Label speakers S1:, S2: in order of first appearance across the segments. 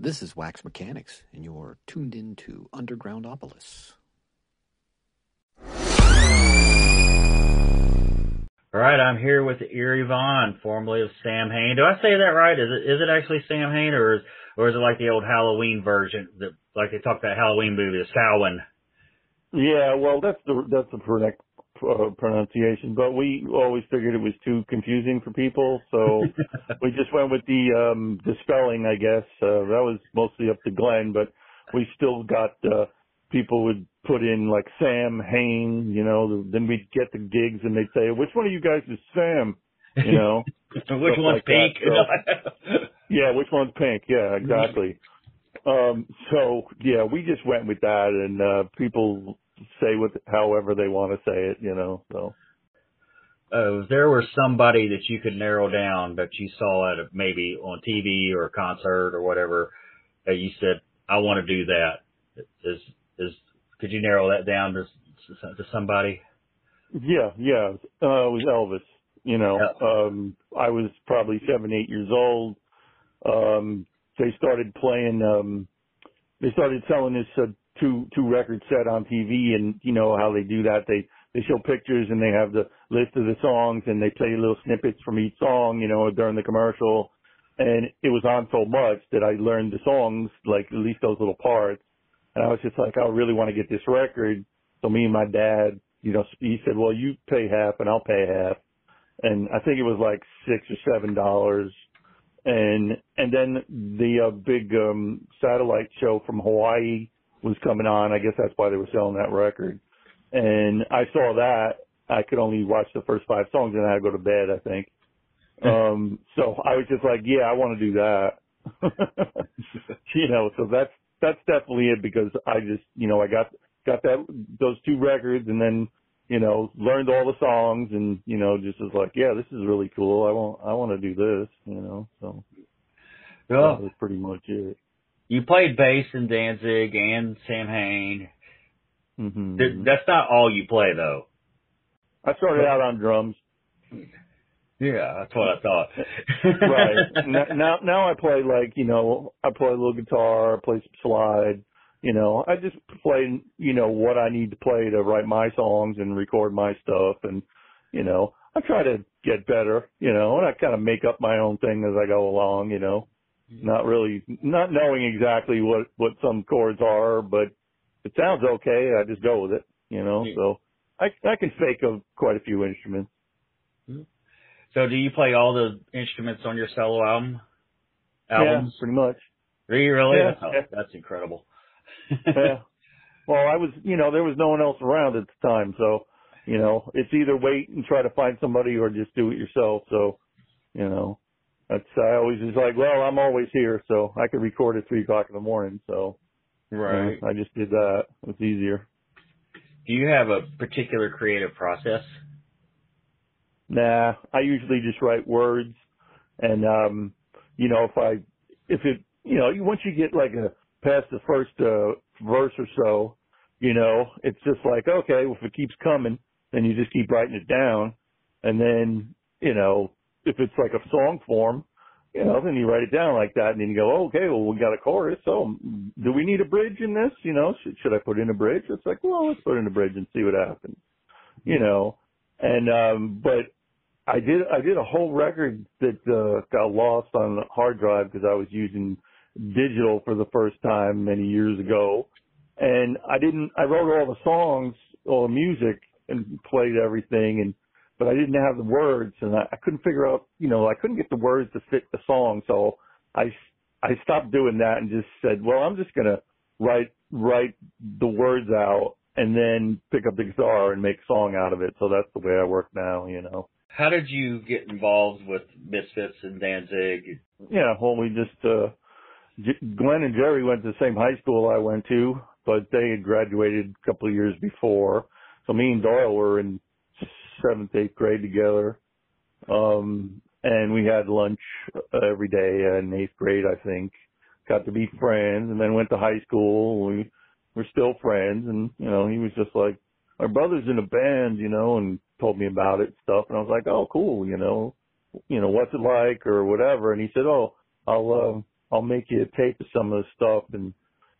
S1: This is Wax Mechanics, and you're tuned into Undergroundopolis.
S2: All right, I'm here with Eerie Von, formerly of Sam Hain. Do I say that right? Is it is it actually Sam Hain, or is or is it like the old Halloween version that like they talked about Halloween movie, the Samhain?
S3: Yeah, well, that's the that's the correct uh, pronunciation, but we always figured it was too confusing for people, so we just went with the um the spelling, I guess. Uh, that was mostly up to Glenn, but we still got uh people would put in like Sam Hain, you know, then we'd get the gigs and they'd say, "Which one of you guys is Sam?" You know,
S2: which one's
S3: like
S2: pink?
S3: So, yeah, which one's pink? Yeah, exactly. Um, so yeah, we just went with that, and uh, people say what however they want to say it, you know. So.
S2: Uh, if there was somebody that you could narrow down that you saw at a, maybe on TV or a concert or whatever that you said, I want to do that. Is is could you narrow that down to to somebody?
S3: Yeah, yeah. Uh, it was Elvis. You know,
S2: Yeah.
S3: um, I was probably seven, eight years old. Um, they started playing. Um, they started selling this uh, two two record set on TV, and you know how they do that. They they show pictures and they have the list of the songs, and they play little snippets from each song. You know, during the commercial, and it was on so much that I learned the songs, like at least those little parts. And I was just like, I really want to get this record. So me and my dad, you know, he said, well, you pay half and I'll pay half. And I think it was like six or seven dollars. And, and then the uh, big, um, satellite show from Hawaii was coming on. I guess that's why they were selling that record. And I saw that. I could only watch the first five songs and I had to go to bed, I think. Um, so I was just like, yeah, I want to do that. you know, so that's, that's definitely it because I just, you know, I got, got that, those two records and then, you know, learned all the songs and, you know, just was like, yeah, this is really cool. I want, I want to do this, you know, so that
S2: Well,
S3: was pretty much it.
S2: You played bass in Danzig and Samhain.
S3: hmm
S2: Th- That's not all you play though.
S3: I started out on drums.
S2: Yeah, that's what I thought.
S3: right. Now, now, now I play like, you know, I play a little guitar, I play some slide, you know, I just play, you know, what I need to play to write my songs and record my stuff. And, you know, I try to get better, you know, and I kind of make up my own thing as I go along, you know, not really, not knowing exactly what, what some chords are, but it sounds okay. I just go with it, you know,
S2: Yeah.
S3: so I, I can fake a, quite a few instruments. Mm-hmm.
S2: So do you play all the instruments on your solo album? Albums?
S3: Yeah, pretty much.
S2: You really?
S3: Yeah,
S2: Oh. That's incredible.
S3: yeah. Well, I was, you know, there was no one else around at the time, so, you know, it's either wait and try to find somebody or just do it yourself. So, you know, that's I always was like, well, I'm always here, so I could record at three o'clock in the morning. So, you know,
S2: Right.
S3: I just did that. It's easier.
S2: Do you have a particular creative process?
S3: Nah, I usually just write words, and um, you know, if I, if it, you know, once you get like a past the first uh, verse or so, you know, it's just like okay, well, if it keeps coming, then you just keep writing it down, and then you know, if it's like a song form, you know, then you write it down like that, and then you go, oh, okay, well, we got a chorus, so do we need a bridge in this? You know, should, should I put in a bridge? It's like, well, let's put in a bridge and see what happens, you know, and um, but I did I did a whole record that uh, got lost on the hard drive because I was using digital for the first time many years ago, and I didn't I wrote all the songs, all the music, and played everything, and but I didn't have the words, and I, I couldn't figure out you know I couldn't get the words to fit the song, so I I stopped doing that and just said, well I'm just gonna write write the words out and then pick up the guitar and make song out of it. So that's the way I work now, you know.
S2: How did you get involved with Misfits and Danzig?
S3: Yeah, well, we just, uh, Glenn and Jerry went to the same high school I went to, but they had graduated a couple of years before. So me and Doyle were in seventh, eighth grade together. Um, and we had lunch uh, every day in eighth grade, I think. Got to be friends and then went to high school. We were still friends and, you know, he was just like, my brother's in a band, you know, and told me about it and stuff. And I was like, oh, cool, you know, you know, what's it like or whatever. And he said, oh, I'll, uh, I'll make you a tape of some of the stuff. And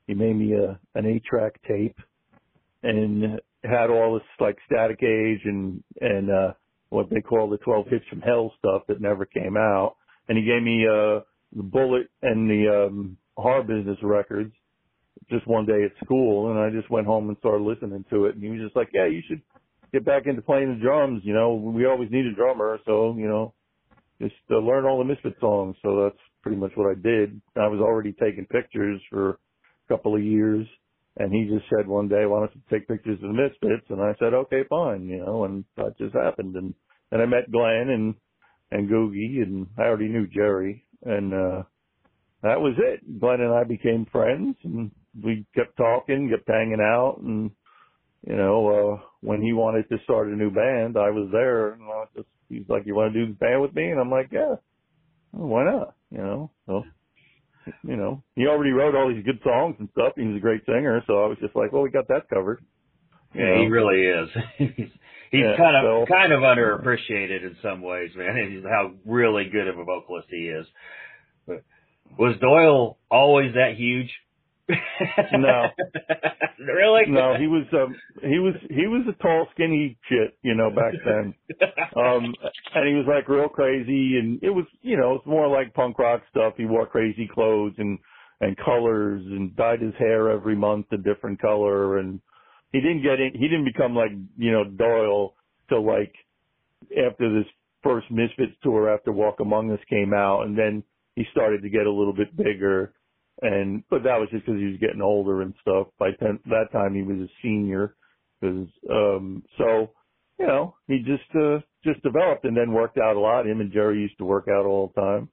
S3: he made me a, an eight track tape and had all this like static age and, and, uh, what they call the 12 hits from hell stuff that never came out. And he gave me, uh, the bullet and the, um, horror business records just one day at school and I just went home and started listening to it and he was just like, yeah, you should get back into playing the drums. You know, we always need a drummer. So, you know, just uh, learn all the Misfit songs. So that's pretty much what I did. I was already taking pictures for a couple of years and he just said one day, why don't you take pictures of the Misfits? And I said, okay, fine, you know, and that just happened. And then I met Glenn and, and Googy and I already knew Jerry and, uh, that was it. Glenn and I became friends and we kept talking, kept hanging out and, you know, uh, when he wanted to start a new band, I was there and I was just, he's like, you want to do the band with me? And I'm like, yeah, well, why not? You know, so, you know, he already wrote all these good songs and stuff. He was a great singer. So I was just like, well, we got that covered.
S2: You yeah, know? he really is. he's he's yeah, kind of so, kind of underappreciated in some ways, man. He's how really good of a vocalist he is. But was Doyle always that huge?
S3: No.
S2: really?
S3: No, he was um he was he was a tall, skinny shit, you know, back then. um and he was like real crazy and it was you know, it's more like punk rock stuff. He wore crazy clothes and and colors and dyed his hair every month a different color and he didn't get in he didn't become like, you know, Doyle till like after this first Misfits tour after Walk Among Us came out and then he started to get a little bit bigger and but that was just because he was getting older and stuff. By ten, that time, he was a senior. Cause, um, so you know, he just uh, just developed and then worked out a lot. Him and Jerry used to work out all the time,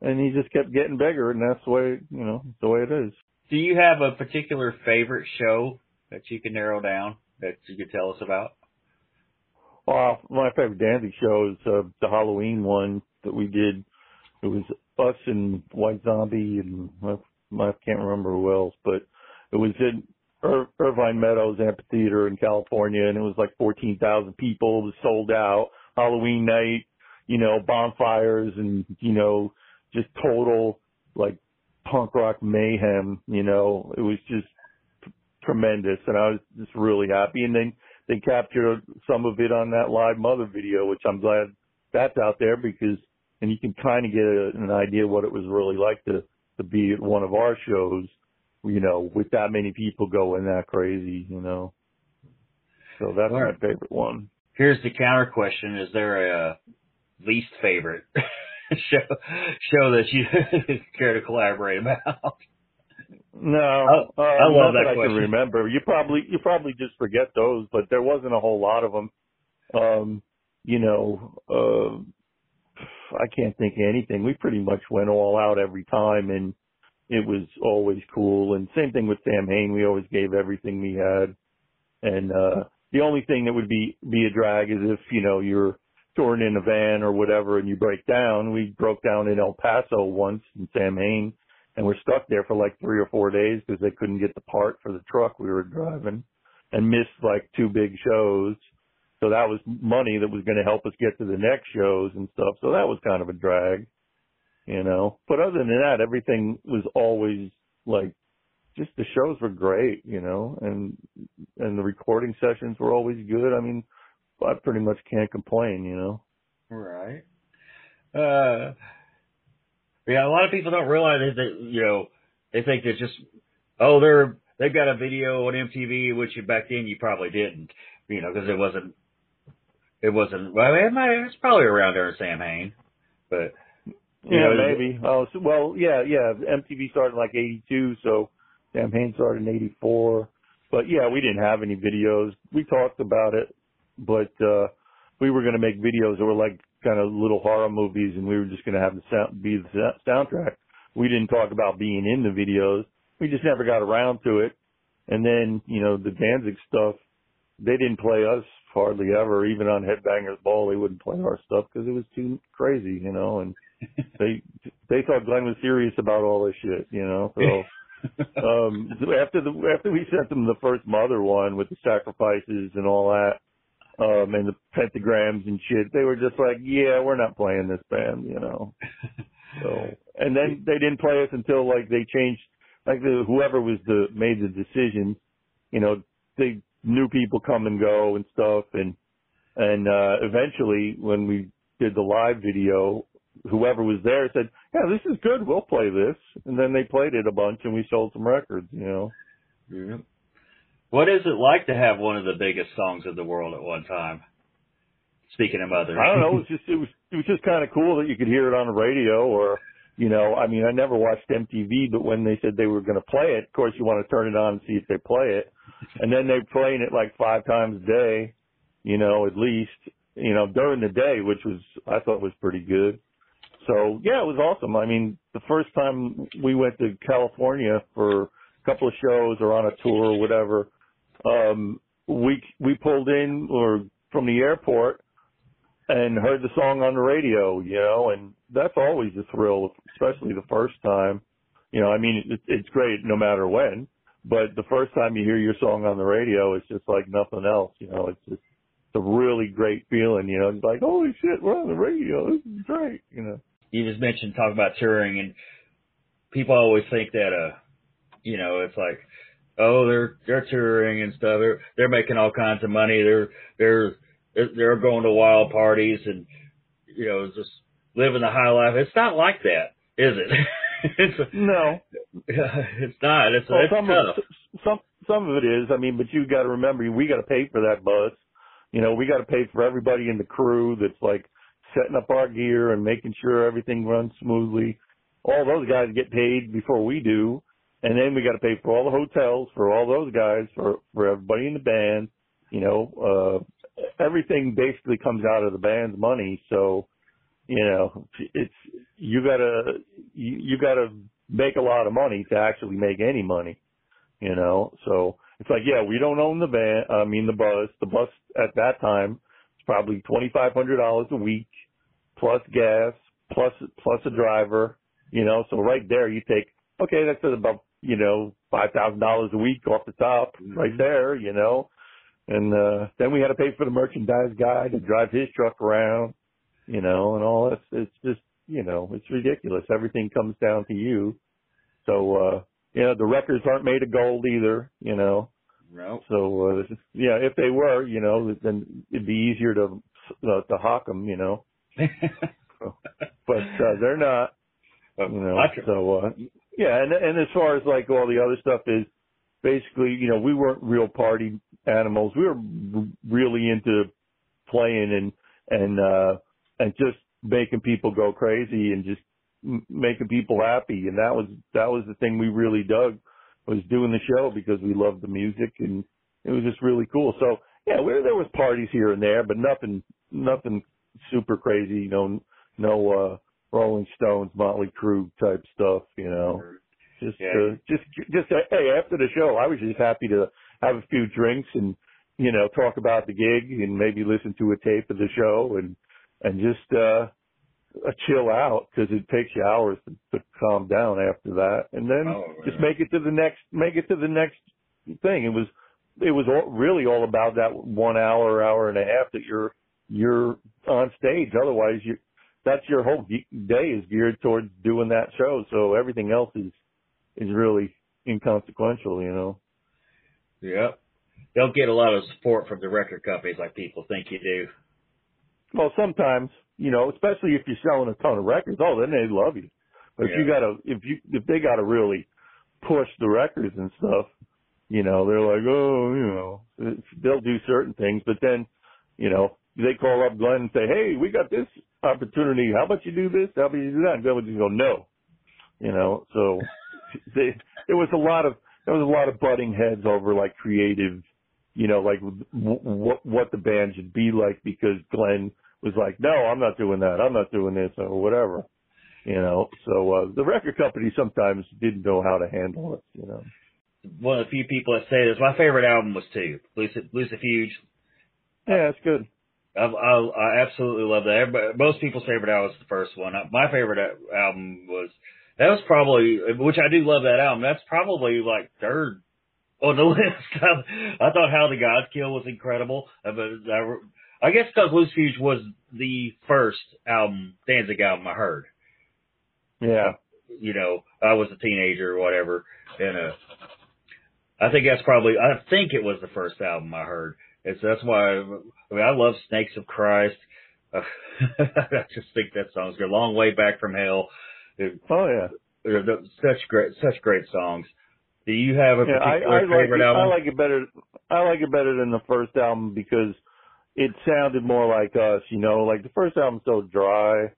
S3: and he just kept getting bigger, and that's the way you know the way it is.
S2: Do you have a particular favorite show that you can narrow down that you could tell us about?
S3: Well, my favorite Danzig show is uh, the Halloween one that we did. It was us and White Zombie and I can't remember who else, but it was in Ir- Irvine Meadows Amphitheater in California, and it was like 14,000 people. It was sold out. Halloween night, you know, bonfires and you know, just total like punk rock mayhem. You know, it was just tremendous, and I was just really happy. And then they captured some of it on that live mother video, which I'm glad that's out there because, and you can kind of get a, an idea what it was really like to to be at one of our shows, you know, with that many people going that crazy, you know. So that's right. my favorite one.
S2: Here's the counter question: Is there a least favorite show show that you care to collaborate about?
S3: No, I, uh, I love that, that I can remember. You probably you probably just forget those, but there wasn't a whole lot of them. Um, you know, uh, I can't think of anything. We pretty much went all out every time and it was always cool. And same thing with Samhain. We always gave everything we had. And, uh, the only thing that would be, be a drag is if, you know, you're touring in a van or whatever and you break down. We broke down in El Paso once in Samhain and we're stuck there for like three or four days because they couldn't get the part for the truck we were driving and missed like two big shows. So that was money that was going to help us get to the next shows and stuff. So that was kind of a drag, you know. But other than that, everything was always like just the shows were great, you know, and and the recording sessions were always good. I mean, I pretty much can't complain, you know.
S2: Right. Uh yeah, a lot of people don't realize that you know, they think that just oh, they're they've got a video on MTV, which back then you probably didn't, you know, because it wasn't it wasn't. Well, it might, it's probably around there in Samhain, but
S3: yeah, know, maybe. Oh, so, well, yeah, yeah. MTV started in like '82, so Samhain started in '84. But yeah, we didn't have any videos. We talked about it, but uh we were going to make videos that were like kind of little horror movies, and we were just going to have the sound be the soundtrack. We didn't talk about being in the videos. We just never got around to it. And then, you know, the Danzig stuff, they didn't play us hardly ever. Even on Headbangers Ball, they wouldn't play our stuff because it was too crazy, you know. And they they thought Glenn was serious about all this shit, you know. So um after the after we sent them the first Mother one with the sacrifices and all that, um and the pentagrams and shit, they were just like, yeah, we're not playing this band, you know. So, and then they didn't play us until like they changed, like the whoever was the made the decision, you know, they new people come and go and stuff, and and uh eventually when we did the live video, whoever was there said, "Yeah, this is good. We'll play this." And then they played it a bunch, and we sold some records. You know.
S2: Yeah. What is it like to have one of the biggest songs in the world at one time? Speaking of others,
S3: I don't know. It was just it was it was just kind of cool that you could hear it on the radio, or you know, I mean, I never watched MTV, but when they said they were going to play it, of course, you want to turn it on and see if they play it, and then they're playing it like five times a day, you know, at least, you know, during the day, which was I thought was pretty good. So yeah, it was awesome. I mean, the first time we went to California for a couple of shows or on a tour or whatever, um, we we pulled in or from the airport and heard the song on the radio, you know, and that's always a thrill, especially the first time. You know, I mean, it, it's great no matter when, but the first time you hear your song on the radio, it's just like nothing else. You know, it's just it's a really great feeling. You know, it's like holy shit, we're on the radio. This is great. You know.
S2: You just mentioned talk about touring, and people always think that, uh, you know, it's like, oh, they're they're touring and stuff. They're they're making all kinds of money. They're they're they're going to wild parties and you know just living the high life. It's not like that, is it?
S3: it's a, no,
S2: it's not. It's,
S3: well,
S2: it's
S3: some
S2: tough.
S3: Of, some some of it is. I mean, but you got to remember, we got to pay for that bus. You know, we got to pay for everybody in the crew that's like setting up our gear and making sure everything runs smoothly. All those guys get paid before we do. And then we got to pay for all the hotels for all those guys, for, for everybody in the band. You know, uh, everything basically comes out of the band's money. So, you know, it's, you gotta, you, you gotta make a lot of money to actually make any money, you know? So it's like, yeah, we don't own the van, I mean the bus. The bus at that time is probably $2,500 a week plus gas, plus, plus a driver, you know? So right there you take, okay, that's about, you know, $5,000 a week off the top right there, you know? And, uh, then we had to pay for the merchandise guy to drive his truck around, you know, and all that. It's just, you know, it's ridiculous. Everything comes down to you. So, uh, you know, the records aren't made of gold either, you know.
S2: No.
S3: So, uh, yeah, if they were, you know, then it'd be easier to, uh, to hawk them, you know. but, uh, they're not, you know, so, uh, yeah, and, and as far as like all the other stuff is, basically, you know, we weren't real party animals. We were really into playing and, and, uh, and just making people go crazy and just making people happy. And that was, that was the thing we really dug was doing the show because we loved the music and it was just really cool. So yeah, where there was parties here and there, but nothing, nothing super crazy, you know, no, uh, Rolling Stones, Motley Crue type stuff, you know. Just,
S2: Yeah.
S3: uh, just, just, uh, hey, after the show, I was just happy to have a few drinks and, you know, talk about the gig and maybe listen to a tape of the show and, and just, uh, uh chill out because it takes you hours to, to calm down after that. And then
S2: Oh,
S3: just make it to the next, make it to the next thing. It was, it was all, really all about that one hour, hour and a half that you're, you're on stage. Otherwise you, that's your whole day is geared towards doing that show. So everything else is, is really inconsequential, you know.
S2: Yep. Don't get a lot of support from the record companies like people think you do.
S3: Well, sometimes, you know, especially if you're selling a ton of records, oh, then they love you. But if you gotta, if you, if they gotta really push the records and stuff, you know, they're like, oh, you know, they'll do certain things, but then, you know, they call up Glenn and say, hey, we got this opportunity. How about you do this? How about you do that? And Glenn would just go, no. You know, so they, there was a lot of, there was a lot of butting heads over like creative, you know, like w- what, what the band should be like because Glenn was like, no, I'm not doing that. I'm not doing this or whatever. You know, so, uh, the record company sometimes didn't know how to handle it, you know.
S2: One of the few people that say this. My favorite album was two. Lucifuge.
S3: Yeah, it's good.
S2: I, I, I absolutely love that. Everybody, most people's favorite album was the first one. Uh, My favorite album was that was probably, which I do love that album. That's probably like third on the list. I, I thought How the Gods Kill was incredible, Uh, but I, I guess because Lucifuge was the first album, Danzig album I heard.
S3: Yeah.
S2: You know, I was a teenager or whatever, and uh, I think that's probably I think it was the first album I heard. It's that's why I mean I love Snakes of Christ. Uh, I just think that song's good. Long way back from hell.
S3: Oh yeah.
S2: they're the- such great such great songs. Do you have a
S3: Yeah, I,
S2: particular
S3: I like
S2: favorite
S3: it, I like it better. I like it better than the first album because it sounded more like us. You know, like the first album's so dry,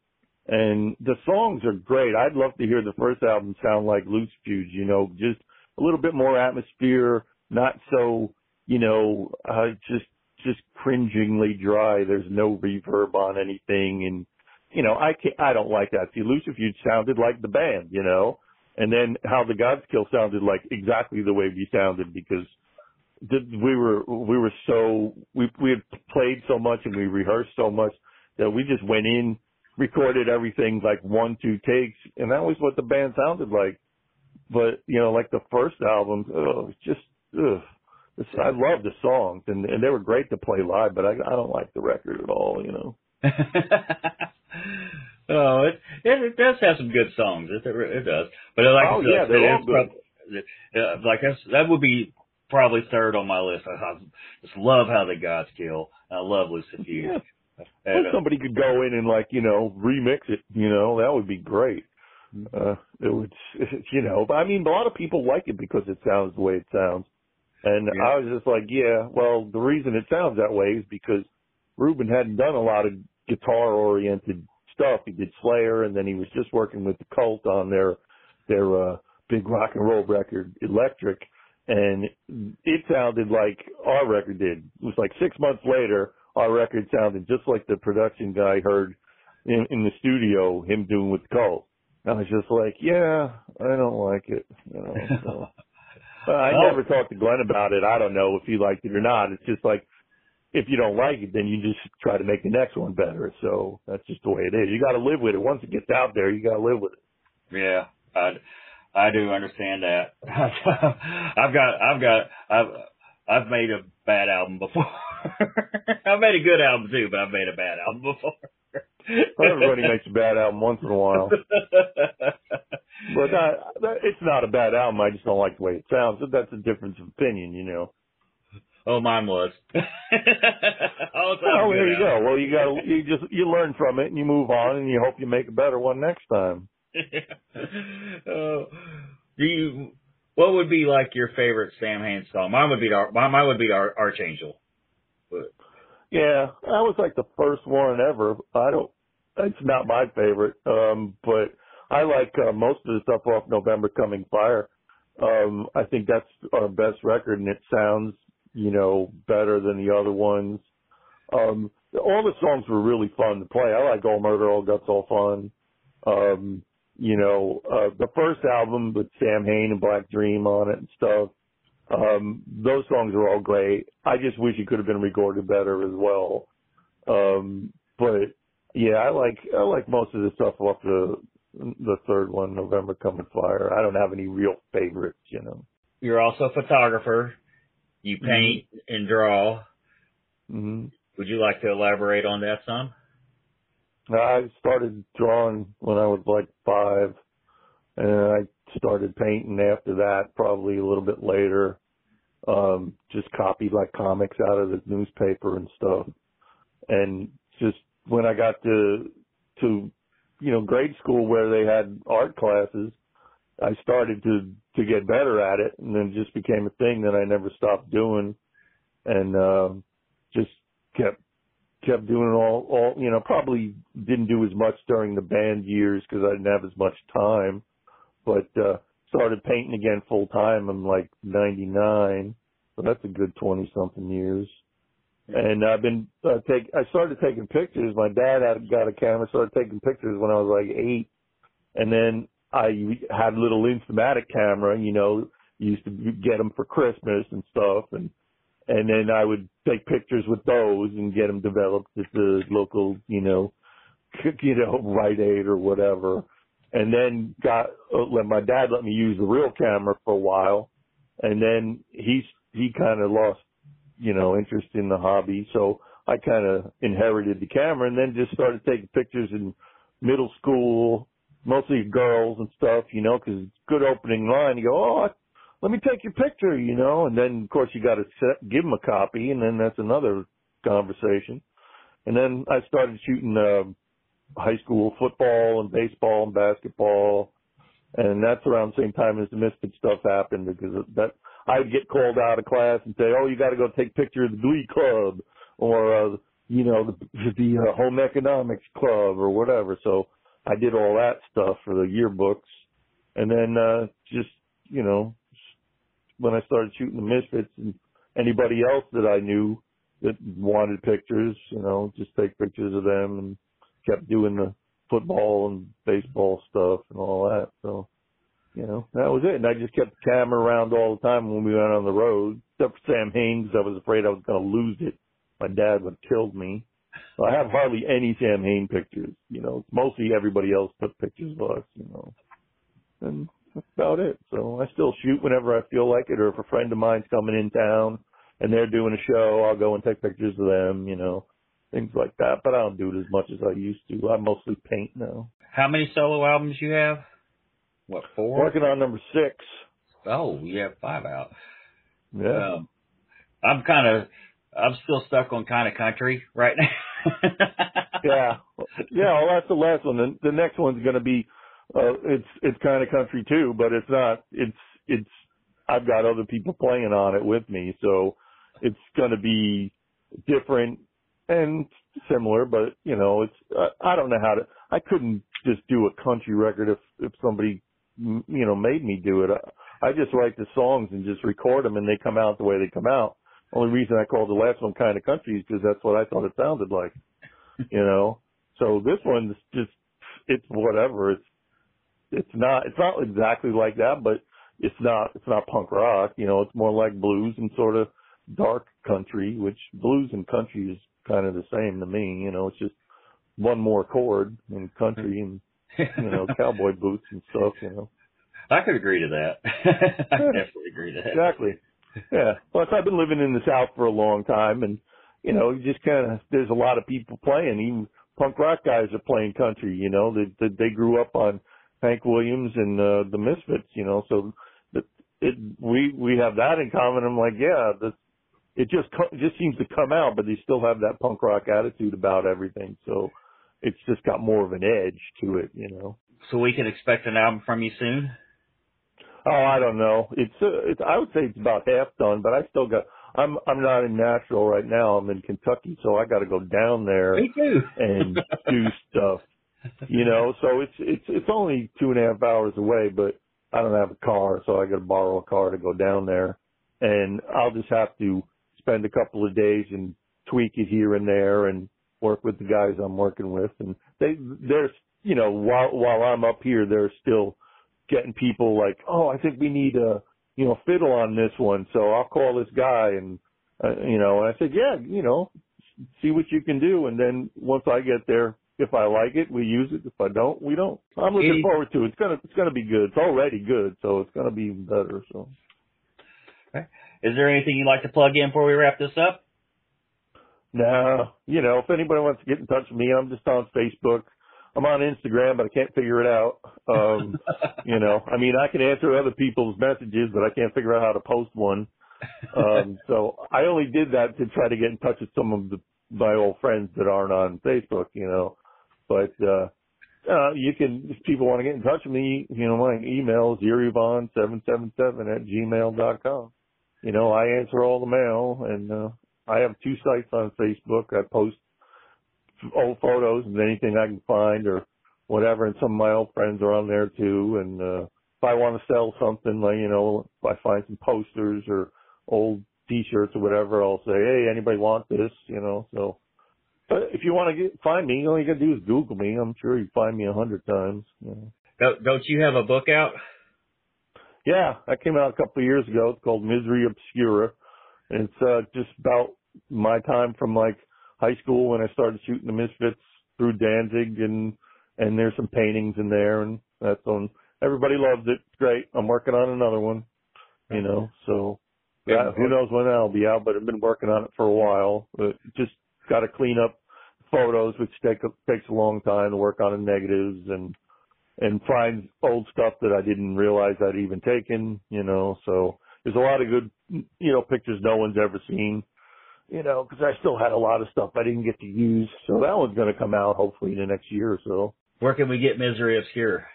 S3: and the songs are great. I'd love to hear the first album sound like Loose Fuse. You know, just a little bit more atmosphere, not so you know, uh, just just cringingly dry. There's no reverb on anything, and you know, I can't, I don't like that. See, Lucifuge sounded like the band, you know, and then how the Gods Kill sounded like exactly the way we sounded because we were we were so we we had played so much and we rehearsed so much that we just went in, recorded everything like one two takes, and that was what the band sounded like. But you know, like the first album, oh, just ugh. It's, I love the songs and and they were great to play live, but I I don't like the record at all. You know.
S2: oh, it, it it does have some good songs. It it, it does, but like
S3: Oh, yeah, they're all good.
S2: prob- uh, like that's, that would be probably third on my list. I, I just love how the gods kill. I love Lucifuge.
S3: Yeah.
S2: And,
S3: Well,
S2: uh,
S3: somebody could go in and like, you know, remix it, you know, that would be great. Uh, it would, you know, but I mean, a lot of people like it because it sounds the way it sounds. And
S2: Yeah.
S3: I was just like, yeah, well, the reason it sounds that way is because Rubin hadn't done a lot of guitar oriented stuff. He did Slayer and then he was just working with the cult on their, their, uh, big rock and roll record, Electric. And it sounded like our record did. It was like six months later, our record sounded just like the production guy heard in, in the studio him doing with the cult. I was just like, yeah, I don't like it. You know, so. I never talked to Glenn about it. I don't know if he liked it or not. It's just like, if you don't like it, then you just try to make the next one better. So that's just the way it is. You got to live with it. Once it gets out there, you got to live with it.
S2: Yeah, I, I do understand that. I've got, I've got, I've, I've made a bad album before. I've made a good album too, but I've made a bad album before.
S3: Everybody makes a bad album once in a while, but that, it's not a bad album. I just don't like the way it sounds. But that's a difference of opinion, you know.
S2: Oh, mine was. oh,
S3: there you go. Well, you got you just you learn from it and you move on and you hope you make a better one next time.
S2: oh, do you? What would be like your favorite Samhain's song? Mine would be Ar- mine would be Ar- Archangel. But
S3: Yeah, that was like the first one ever. I don't. It's not my favorite, um, but I like uh, most of the stuff off November Coming Fire. Um, I think that's our best record, and it sounds, you know, better than the other ones. Um, all the songs were really fun to play. I like All Murder, All Guts, All Fun. Um, you know, uh, the first album with Samhain and Black Dream on it and stuff. Um, those songs are all great. I just wish it could have been recorded better as well. Um, but yeah, I like, I like most of the stuff off the, the third one, November Coming Fire. I don't have any real favorites, you know.
S2: you're also a photographer. You paint and draw.
S3: hmm
S2: Would you like to elaborate on that some?
S3: I started drawing when I was like five, and I started painting after that, probably a little bit later. Um, just copied like comics out of the newspaper and stuff. And just when I got to, to, you know, grade school where they had art classes, I started to, to get better at it and then it just became a thing that I never stopped doing and, um, just kept kept doing it all, all, you know, probably didn't do as much during the band years because I didn't have as much time, but, uh, started painting again full time. I'm like 99. So that's a good 20 something years. And I've been, uh, take, I started taking pictures. My dad had got a camera, started taking pictures when I was like eight. And then I had a little Instamatic camera, you know, used to get them for Christmas and stuff. And, and then I would take pictures with those and get them developed at the local, you know, you know, Rite Aid or whatever. And then got uh, let my dad let me use the real camera for a while, and then he's he kind of lost, you know, interest in the hobby. So I kind of inherited the camera, and then just started taking pictures in middle school, mostly girls and stuff, you know, because good opening line. You go, oh, let me take your picture, you know, and then of course you got to give them a copy, and then that's another conversation. And then I started shooting uh, high school football and baseball and basketball, and that's around the same time as the Misfit stuff happened because that I'd get called out of class and say, "Oh, you got to go take picture of the Glee Club," or uh, you know, the, the uh, Home Economics Club or whatever. So I did all that stuff for the yearbooks, and then uh, just you know, when I started shooting the Misfits and anybody else that I knew that wanted pictures, you know, just take pictures of them and kept doing the football and baseball stuff and all that. So, you know, that was it. And I just kept the camera around all the time when we went on the road, except for Samhain's. I was afraid I was going to lose it. My dad would have killed me. So I have hardly any Samhain pictures, you know, mostly everybody else took pictures of us, you know, and that's about it. So I still shoot whenever I feel like it, or if a friend of mine's coming in town and they're doing a show, I'll go and take pictures of them, you know, things like that. But I don't do it as much as I used to. I mostly paint now.
S2: How many solo albums you have? What four?
S3: Working on number six.
S2: Oh, you have five out.
S3: Yeah.
S2: Um, I'm kind of, I'm still stuck on kind of country right now.
S3: yeah, yeah. Well, that's the last one. The, the next one's going to be, uh, it's it's kind of country too, but it's not. It's it's. I've got other people playing on it with me, so it's going to be different and similar, but you know, it's uh, I don't know how to. I couldn't just do a country record if if somebody you know made me do it. I, I just write the songs and just record them, and they come out the way they come out. Only reason I called the last one kind of country is because that's what I thought it sounded like. you know, so this one's just it's whatever. It's it's not it's not exactly like that, but it's not it's not punk rock. You know, it's more like blues and sort of dark country, which blues and country is kind of the same to me. You know, it's just one more chord in country and you know cowboy boots and stuff. You know,
S2: I could agree to that. I definitely agree to that.
S3: Exactly. Yeah. Plus, I've been living in the South for a long time, and you know, just kind of there's a lot of people playing. Even punk rock guys are playing country. You know, they they, they grew up on Hank Williams and uh, the Misfits. You know, so that it we we have that in common. I'm like, yeah, this it just it just seems to come out, but they still have that punk rock attitude about everything. So it's just got more of an edge to it, you know.
S2: So we can expect an album from you soon.
S3: Oh, I don't know. It's, uh, it's I would say it's about half done, but I still got. I'm I'm not in Nashville right now. I'm in Kentucky, so I got to go down there and do stuff. You know, so it's it's it's only two and a half hours away, but I don't have a car, so I got to borrow a car to go down there, and I'll just have to spend a couple of days and tweak it here and there and work with the guys I'm working with. And they, they're, you know, while, while I'm up here, they're still getting people like, oh, I think we need a, you know, fiddle on this one. So I'll call this guy and, uh, you know, and I said, yeah, you know, see what you can do. And then once I get there, if I like it, we use it. If I don't, we don't. I'm looking forward to it. It's gonna, it's gonna be good. It's already good, so it's gonna be even better. So.
S2: Okay. Is there anything you'd like to plug in before we wrap this up?
S3: No, you know, if anybody wants to get in touch with me, I'm just on Facebook. I'm on Instagram, but I can't figure it out. Um, you know, I mean, I can answer other people's messages, but I can't figure out how to post one. Um, so I only did that to try to get in touch with some of the, my old friends that aren't on Facebook, you know, but, uh, uh, you can, if people want to get in touch with me, you know, my email is yurivon777 at gmail dot com you know, I answer all the mail and, uh, I have two sites on Facebook. I post old photos and anything I can find or whatever. And some of my old friends are on there too. And, uh, if I want to sell something, like, you know, if I find some posters or old t-shirts or whatever, I'll say, Hey, anybody want this? You know, so, but if you want to get, find me, all you gotta do is Google me. I'm sure you find me a hundred times. You know.
S2: Don't, don't you have a book out?
S3: Yeah, that came out a couple of years ago. It's called Misery Obscura. And it's uh, just about my time from like high school when I started shooting the Misfits through Danzig and and there's some paintings in there and that's on everybody loves it. It's great. I'm working on another one. You know, so yeah, who knows when that'll be out, but I've been working on it for a while. But just gotta clean up photos which take takes a long time to work on the negatives and and find old stuff that I didn't realize I'd even taken, you know, so there's a lot of good, you know, pictures no one's ever seen, you know, cause I still had a lot of stuff I didn't get to use. So that one's going to come out hopefully in the next year or so.
S4: Where can we get Misery Obscura?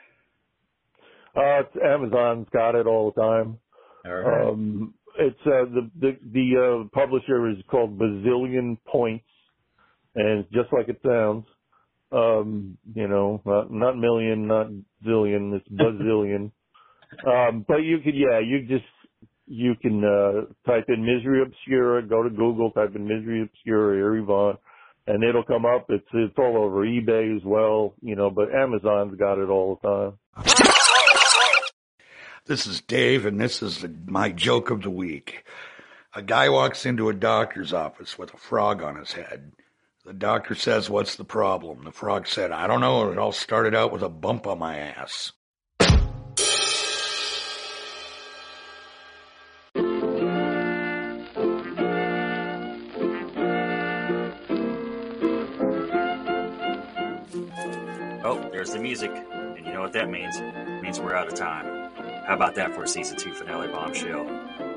S3: Uh, Amazon's got it all the time.
S4: All right.
S3: Um, it's, uh, the, the, the, uh, publisher is called Bazillion Points and it's just like it sounds. Um, you know, not, not million, not zillion, it's bazillion. um, but you could, yeah, you just, you can, uh, type in Misery Obscura, go to Google, type in Misery Obscura, Eerie Von, and it'll come up. It's, it's all over eBay as well, you know, but Amazon's got it all the time.
S5: This is Dave, and this is my joke of the week. A guy walks into a doctor's office with a frog on his head. The doctor says, What's the problem? The frog said, I don't know. It all started out with a bump on my ass.
S2: Oh, there's the music. And you know what that means? It means we're out of time. How about that for a season two finale bombshell?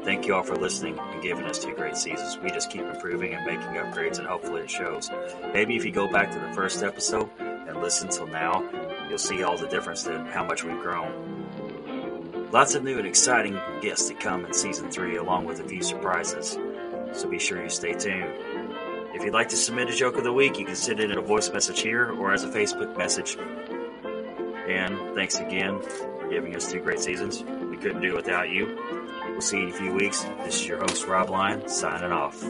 S2: Thank you all for listening and giving us two great seasons. We just keep improving and making upgrades, and hopefully it shows. Maybe if you go back to the first episode and listen till now, you'll see all the difference in how much we've grown. Lots of new and exciting guests to come in season three, along with a few surprises. So be sure you stay tuned. If you'd like to submit a joke of the week, you can send it in a voice message here or as a Facebook message. And thanks again for giving us two great seasons. We couldn't do it without you. We'll see you in a few weeks. This is your host, Rob Lyon, signing off.